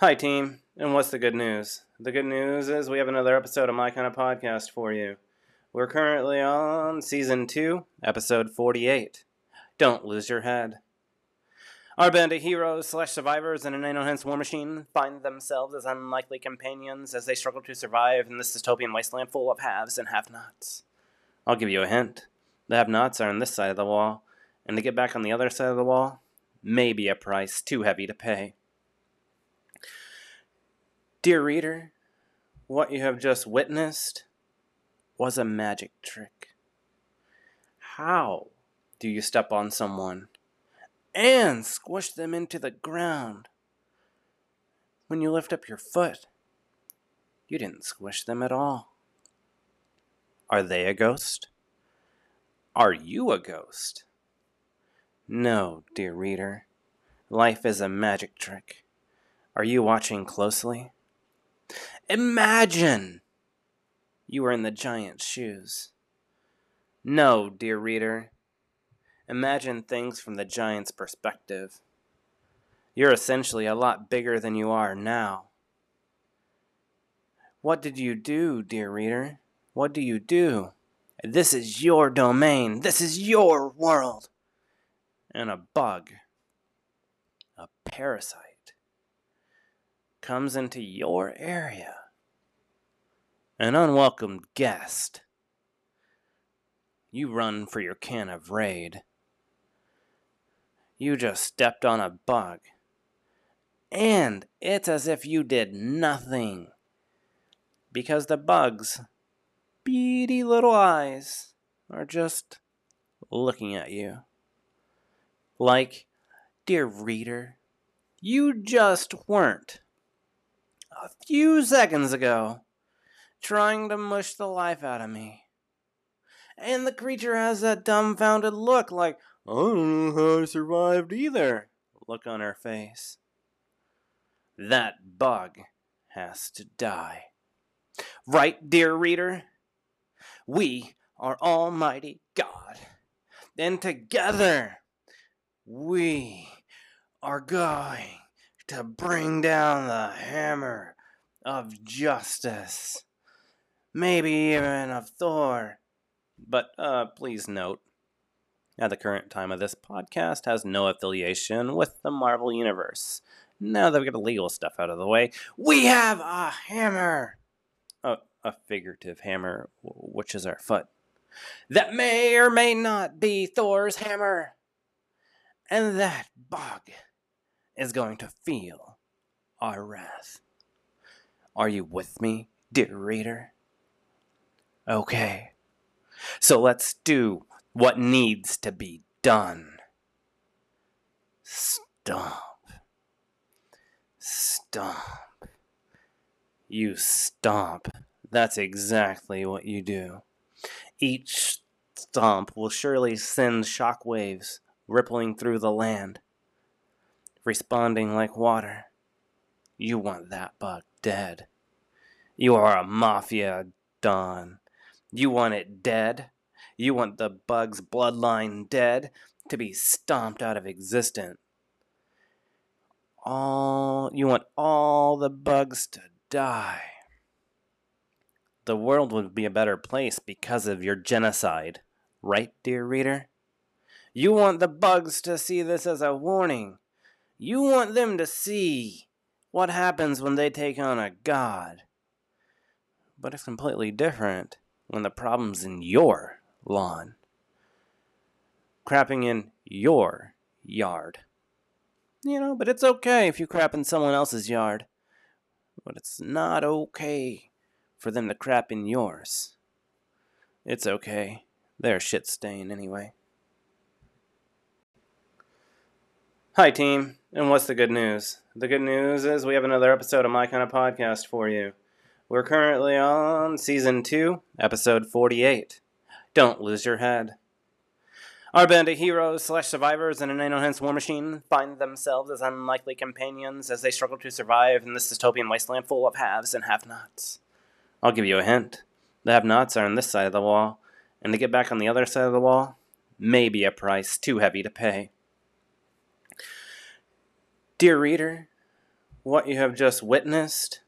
Hi, team. And what's the good news? The good news is we have another episode of My Kind of Podcast for you. We're currently on season 2, episode 48. Don't lose your head. Our band of heroes slash survivors in anal hence war machine find themselves as unlikely companions as they struggle to survive in this dystopian wasteland full of haves and have nots. I'll give you a hint. The have nots are on this side of the wall, and to get back on the other side of the wall may be a price too heavy to pay. Dear reader, what you have just witnessed was a magic trick. How do you step on someone and squish them into the ground? When you lift up your foot, you didn't squish them at all. Are they a ghost? Are you a ghost? No, dear reader. Life is a magic trick. Are you watching closely? Imagine you were in the giant's shoes. No, dear reader. Imagine things from the giant's perspective. You're essentially a lot bigger than you are now. What did you do, dear reader? What do you do? This is your domain. This is your world. And a bug, a parasite, comes into your area an unwelcome guest. You run for your can of raid. You just stepped on a bug. And it's as if you did nothing. Because the bug's beady little eyes are just looking at you. Like, dear reader, you just weren't. A few seconds ago, trying to mush the life out of me. And the creature has that dumbfounded look, like, I don't know how I survived either, look on her face. That bug has to die. Right, dear reader? We are Almighty God. And together, we are going to bring down the hammer of justice maybe even of Thor. But uh, please note, at the current time of this podcast, has no affiliation with the Marvel Universe. Now that we get the legal stuff out of the way, we have a hammer! A, a figurative hammer, which is our foot. That may or may not be Thor's hammer. And that bug is going to feel our wrath. Are you with me, dear reader? Okay. So let's do what needs to be done. Stomp. Stomp. You stomp. That's exactly what you do. Each stomp will surely send shock waves rippling through the land, responding like water. You want that bug dead. You are a mafia don you want it dead. You want the bug's bloodline dead to be stomped out of existence. All you want all the bugs to die. The world would be a better place because of your genocide, right, dear reader? You want the bugs to see this as a warning. You want them to see what happens when they take on a god. But it's completely different when the problem's in your lawn. Crapping in your yard. You know, but it's okay if you crap in someone else's yard. But it's not okay for them to crap in yours. It's okay. They're shit stain anyway. Hi, team. And what's the good news? The good news is we have another episode of My Kind of Podcast for you. We're currently on season 2, episode 48. Don't lose your head. Our band of heroes slash survivors in anal hence war machine find themselves as unlikely companions as they struggle to survive in this dystopian wasteland full of haves and have nots. I'll give you a hint. The have nots are on this side of the wall, and to get back on the other side of the wall may be a price too heavy to pay. Dear reader, What you have just witnessed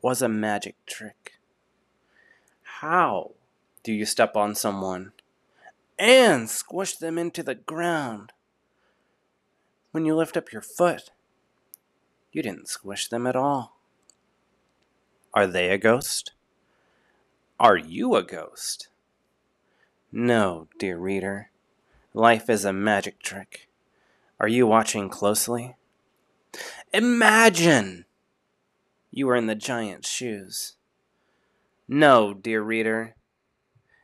was a magic trick. How do you step on someone and squish them into the ground? When you lift up your foot, you didn't squish them at all. Are they a ghost? Are you a ghost? No, dear reader. Life is a magic trick. Are you watching closely? Imagine you were in the giant's shoes. No, dear reader.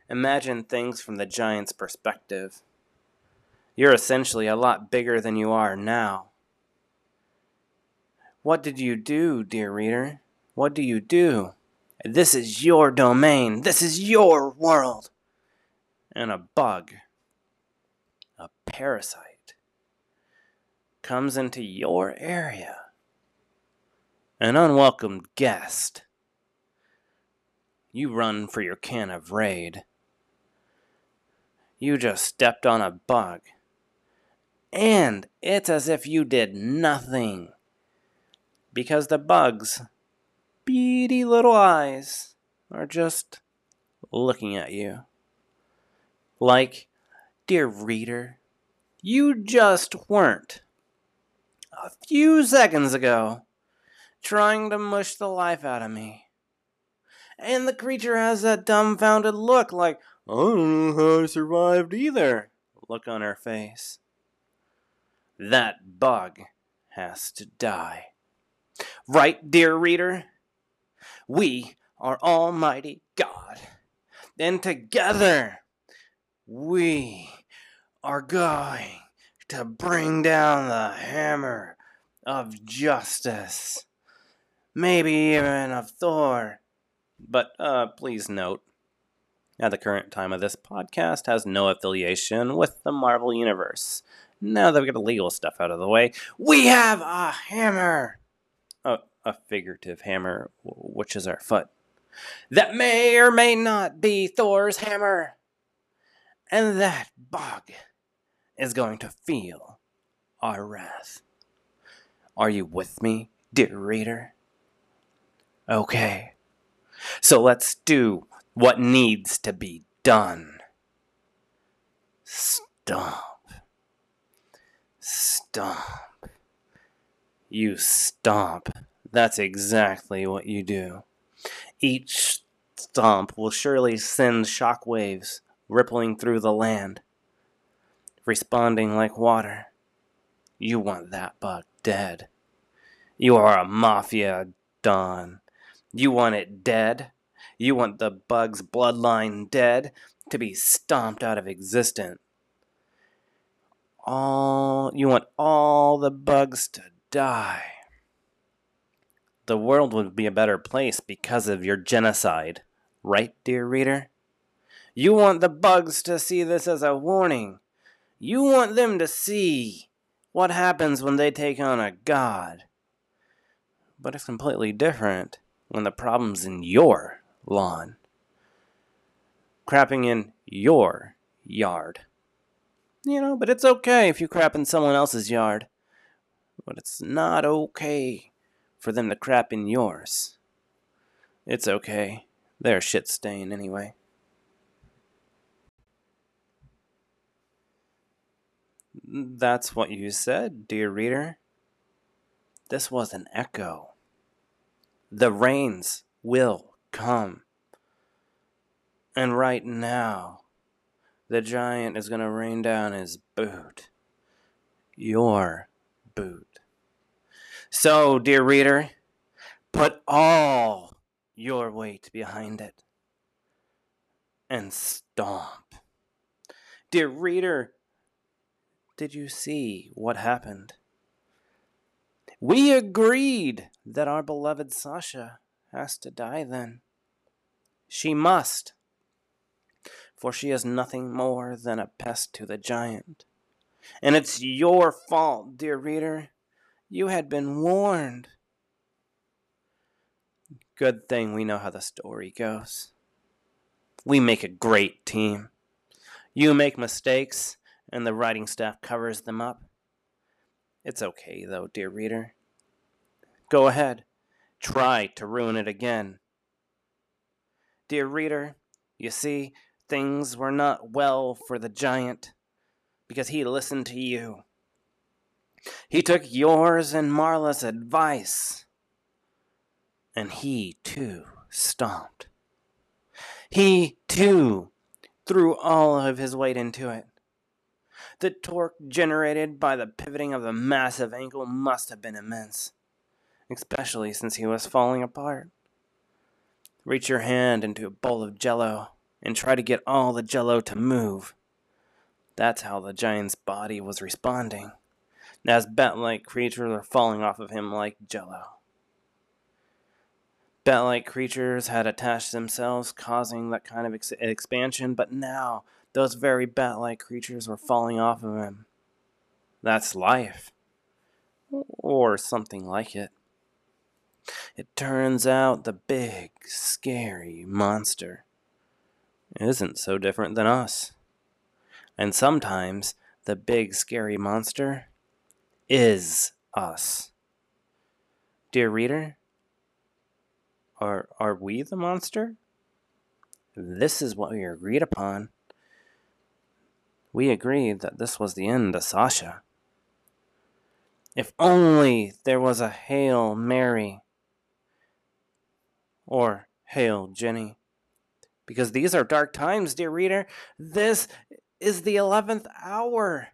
Imagine things from the giant's perspective. You're essentially a lot bigger than you are now. What did you do, dear reader? What do you do? This is your domain. This is your world. And a bug, a parasite, comes into your area. An unwelcome guest. You run for your can of Raid. You just stepped on a bug. And it's as if you did nothing. Because the bugs beady little eyes are just looking at you. Like, dear reader, you just weren't a few seconds ago trying to mush the life out of me. And the creature has that dumbfounded look like, I don't know how I survived either, look on her face. That bug has to die. Right, dear reader? We are Almighty God. And together, we are going to bring down the hammer of justice. Maybe even of Thor. But uh, please note, at the current time of this podcast, has no affiliation with the Marvel Universe. Now that we got the legal stuff out of the way, we have a hammer a figurative hammer, which is our foot, that may or may not be Thor's hammer. And that bug is going to feel our wrath. Are you with me, dear reader? Okay, so let's do what needs to be done. Stomp. Stomp. You stomp that's exactly what you do. Each stomp will surely send shock waves rippling through the land, responding like water. You want that bug dead. You are a mafia don. You want it dead. You want the bug's bloodline dead to be stomped out of existence. All you want all the bugs to die the world would be a better place because of your genocide. Right, dear reader? You want the bugs to see this as a warning. You want them to see what happens when they take on a god. But it's completely different when the problem's in your lawn. Crapping in your yard. You know, but it's okay if you crap in someone else's yard. But it's not okay for them to crap in yours. It's okay. They're shit stain anyway. That's what you said, dear reader. This was an echo. The rains will come. And right now, the giant is going to rain down his boot. Your boot. So, dear reader, put all your weight behind it and stomp. Dear reader, did you see what happened? We agreed that our beloved Sasha has to die then. She must, for she is nothing more than a pest to the giant. And it's your fault, dear reader, you had been warned. Good thing we know how the story goes. We make a great team. You make mistakes, and the writing staff covers them up. It's okay, though, dear reader. Go ahead, try to ruin it again. Dear reader, you see, things were not well for the giant because he listened to you. He took yours and Marla's advice, and he too stomped. He too threw all of his weight into it. The torque generated by the pivoting of the massive ankle must have been immense, especially since he was falling apart. Reach your hand into a bowl of jello and try to get all the jello to move. That's how the giant's body was responding, as bat like creatures were falling off of him like jello. Bat like creatures had attached themselves, causing that kind of ex- expansion, but now those very bat like creatures were falling off of him. That's life. Or something like it. It turns out the big, scary monster isn't so different than us. And sometimes the big scary monster is us. Dear reader, are, are we the monster? This is what we agreed upon. We agreed that this was the end of Sasha. If only there was a Hail Mary or Hail Jenny. Because these are dark times, dear reader. This is the 11th hour.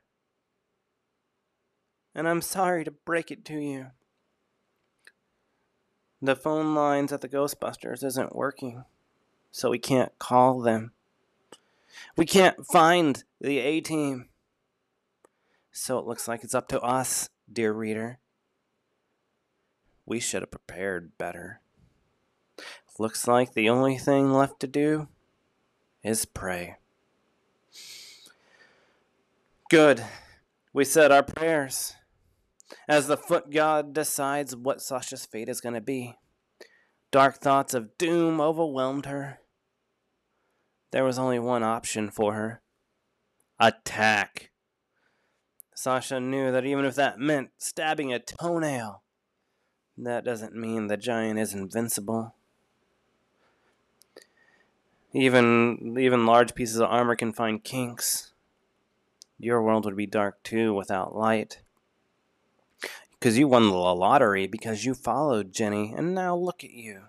And I'm sorry to break it to you. The phone lines at the Ghostbusters isn't working, so we can't call them. We can't find the A team. So it looks like it's up to us, dear reader. We should have prepared better. Looks like the only thing left to do is pray. Good. We said our prayers. As the foot god decides what Sasha's fate is going to be, dark thoughts of doom overwhelmed her. There was only one option for her attack. Sasha knew that even if that meant stabbing a toenail, that doesn't mean the giant is invincible. Even even large pieces of armor can find kinks. Your world would be dark too without light. Because you won the lottery because you followed Jenny, and now look at you.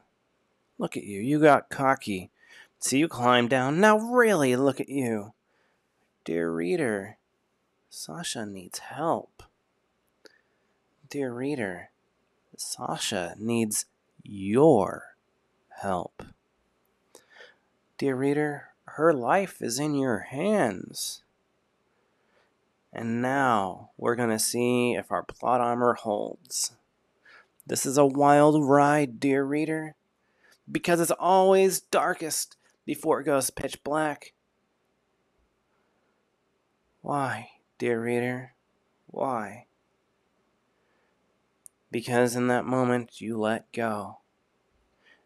Look at you. You got cocky. See, you climb down. Now, really, look at you. Dear reader, Sasha needs help. Dear reader, Sasha needs your help. Dear reader, her life is in your hands. And now we're going to see if our plot armor holds. This is a wild ride, dear reader, because it's always darkest before it goes pitch black. Why, dear reader? Why? Because in that moment you let go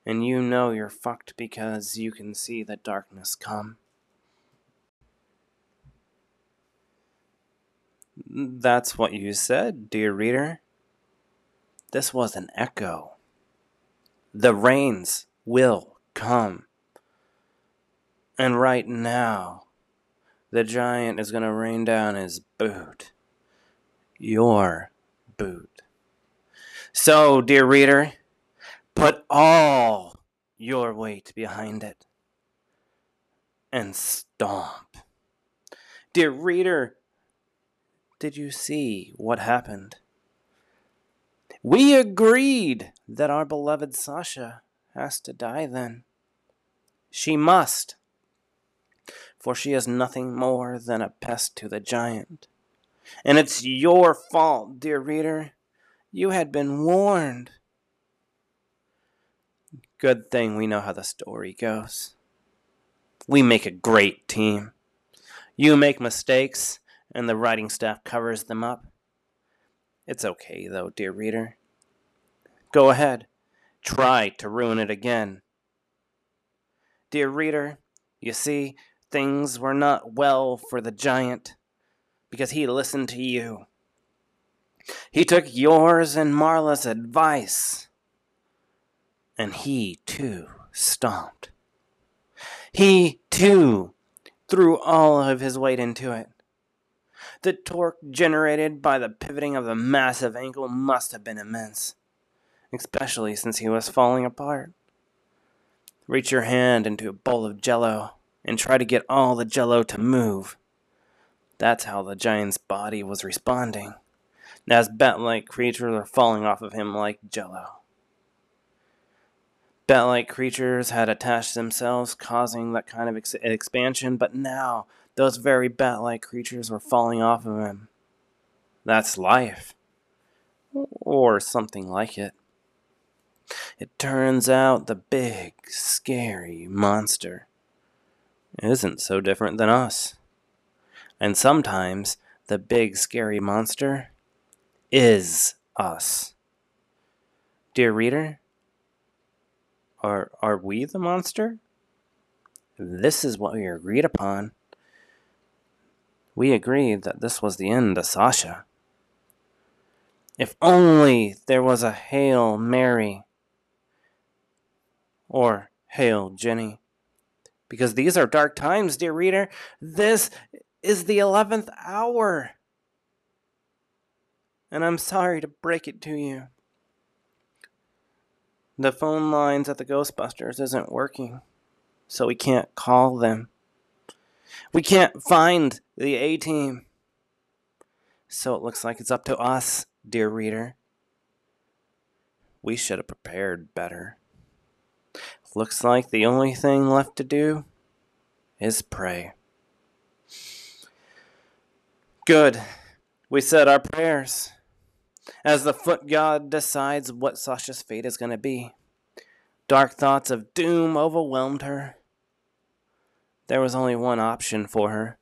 and you know you're fucked because you can see the darkness come. That's what you said, dear reader. This was an echo. The rains will come. And right now, the giant is going to rain down his boot. Your boot. So, dear reader, Put all your weight behind it and stomp. Dear reader, did you see what happened? We agreed that our beloved Sasha has to die then. She must, for she is nothing more than a pest to the giant. And it's your fault, dear reader. You had been warned. Good thing we know how the story goes. We make a great team. You make mistakes, and the writing staff covers them up. It's okay, though, dear reader. Go ahead. Try to ruin it again. Dear reader, you see, things were not well for the giant because he listened to you. He took yours and Marla's advice. And he, too, stomped. He, too, threw all of his weight into it. The torque generated by the pivoting of the massive ankle must have been immense, especially since he was falling apart. Reach your hand into a bowl of jello and try to get all the jello to move. That's how the giant's body was responding, as bat like creatures are falling off of him like jello. Bat like creatures had attached themselves, causing that kind of ex- expansion, but now those very bat like creatures were falling off of him. That's life. Or something like it. It turns out the big, scary monster isn't so different than us. And sometimes the big, scary monster is us. Dear reader, are, are we the monster? This is what we agreed upon. We agreed that this was the end of Sasha. If only there was a Hail Mary or Hail Jenny. Because these are dark times, dear reader. This is the 11th hour. And I'm sorry to break it to you. The phone lines at the Ghostbusters isn't working, so we can't call them. We can't find the A team. So it looks like it's up to us, dear reader. We should have prepared better. Looks like the only thing left to do is pray. Good. We said our prayers. As the foot god decides what Sasha's fate is going to be, dark thoughts of doom overwhelmed her. There was only one option for her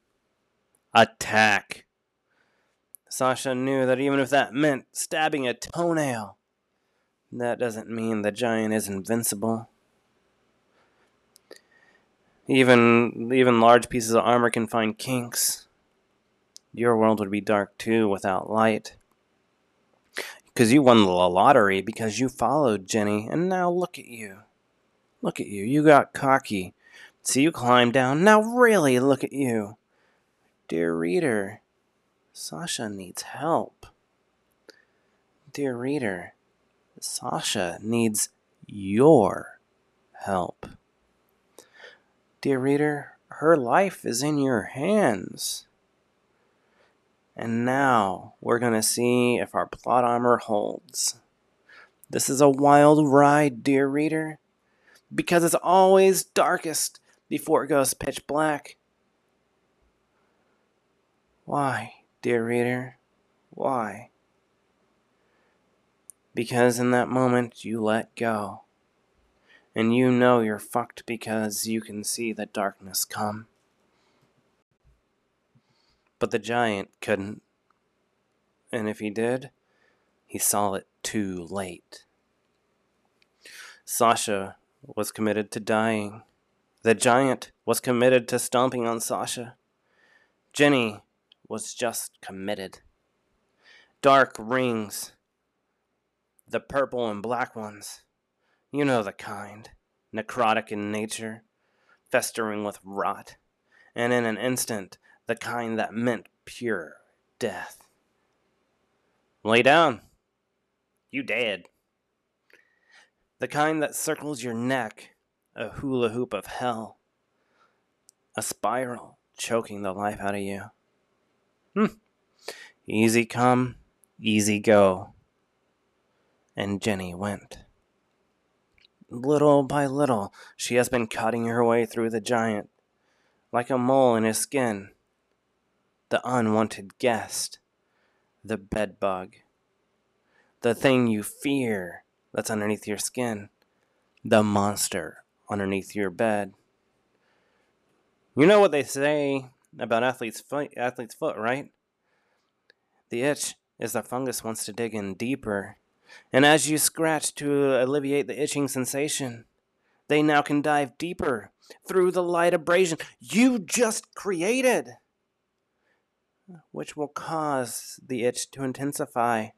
attack. Sasha knew that even if that meant stabbing a toenail, that doesn't mean the giant is invincible. Even even large pieces of armor can find kinks. Your world would be dark too without light. Because you won the lottery because you followed Jenny, and now look at you. Look at you. You got cocky. See, you climb down. Now, really, look at you. Dear reader, Sasha needs help. Dear reader, Sasha needs your help. Dear reader, her life is in your hands. And now we're going to see if our plot armor holds. This is a wild ride, dear reader, because it's always darkest before it goes pitch black. Why, dear reader? Why? Because in that moment you let go and you know you're fucked because you can see the darkness come. But the giant couldn't. And if he did, he saw it too late. Sasha was committed to dying. The giant was committed to stomping on Sasha. Jenny was just committed. Dark rings, the purple and black ones, you know the kind, necrotic in nature, festering with rot, and in an instant, the kind that meant pure death. Lay down. You dead. The kind that circles your neck, a hula hoop of hell, a spiral choking the life out of you. Hmm. Easy come, easy go. And Jenny went. Little by little, she has been cutting her way through the giant, like a mole in his skin. The unwanted guest, the bedbug, the thing you fear that's underneath your skin, the monster underneath your bed. You know what they say about athlete's foot, athlete's foot, right? The itch is the fungus wants to dig in deeper and as you scratch to alleviate the itching sensation, they now can dive deeper through the light abrasion you just created. which will cause the itch to intensify.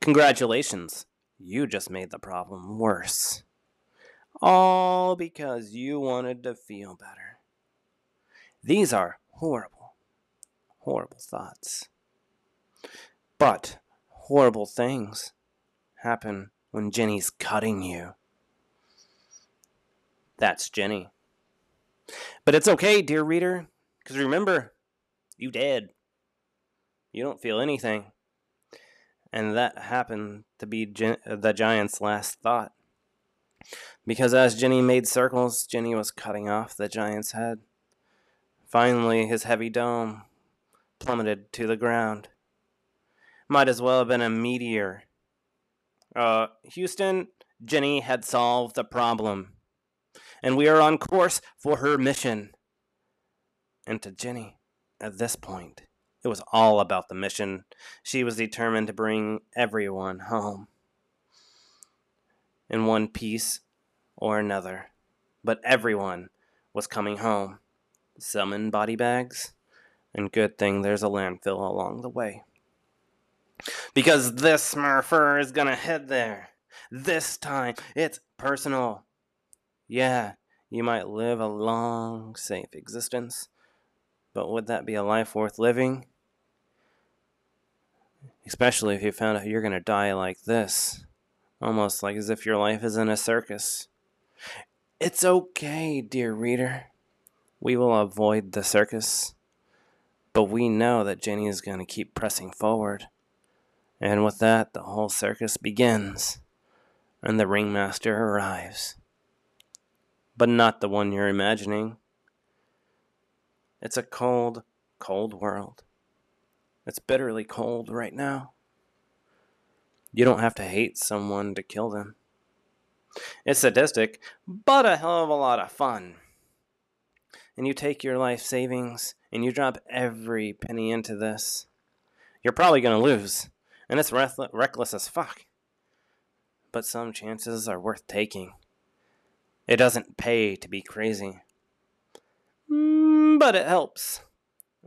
Congratulations, you just made the problem worse. All because you wanted to feel better. These are horrible, horrible thoughts. But horrible things happen when Jenny's cutting you. That's Jenny. But it's okay, dear reader, because remember, you dead. You don't feel anything. And that happened to be Gen- the giant's last thought. Because as Jenny made circles, Jenny was cutting off the giant's head. Finally, his heavy dome plummeted to the ground. Might as well have been a meteor. Uh, Houston, Jenny had solved the problem. And we are on course for her mission. And to Jenny, at this point, it was all about the mission. She was determined to bring everyone home. In one piece or another. But everyone was coming home. Some in body bags. And good thing there's a landfill along the way. Because this Smurfer is gonna head there. This time, it's personal. Yeah, you might live a long, safe existence, but would that be a life worth living? Especially if you found out you're gonna die like this. Almost like as if your life is in a circus. It's okay, dear reader. We will avoid the circus. But we know that Jenny is going to keep pressing forward. And with that, the whole circus begins, and the ringmaster arrives. But not the one you're imagining. It's a cold, cold world. It's bitterly cold right now. You don't have to hate someone to kill them. It's sadistic, but a hell of a lot of fun. And you take your life savings and you drop every penny into this. You're probably going to lose and it's reckless as fuck. But some chances are worth taking. It doesn't pay to be crazy. Mm, but it helps.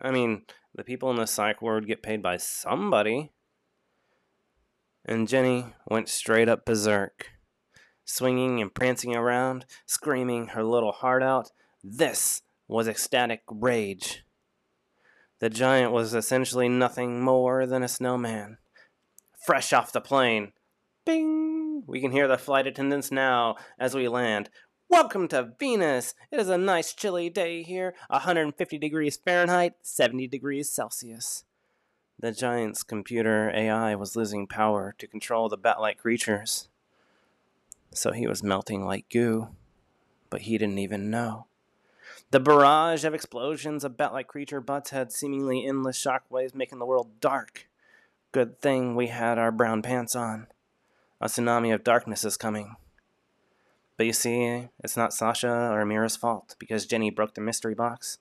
I mean, the people in the psych ward get paid by somebody. And Jenny went straight up berserk, swinging and prancing around, screaming her little heart out. This was ecstatic rage. The giant was essentially nothing more than a snowman fresh off the plane. Bing! We can hear the flight attendants now as we land. Welcome to Venus! It is a nice chilly day here, 150 degrees Fahrenheit, 70 degrees Celsius. The giant's computer AI was losing power to control the bat like creatures. So he was melting like goo, but he didn't even know. The barrage of explosions of bat like creature butts had seemingly endless shockwaves, making the world dark. Good thing we had our brown pants on. A tsunami of darkness is coming. But you see, it's not Sasha or Amira's fault because Jenny broke the mystery box.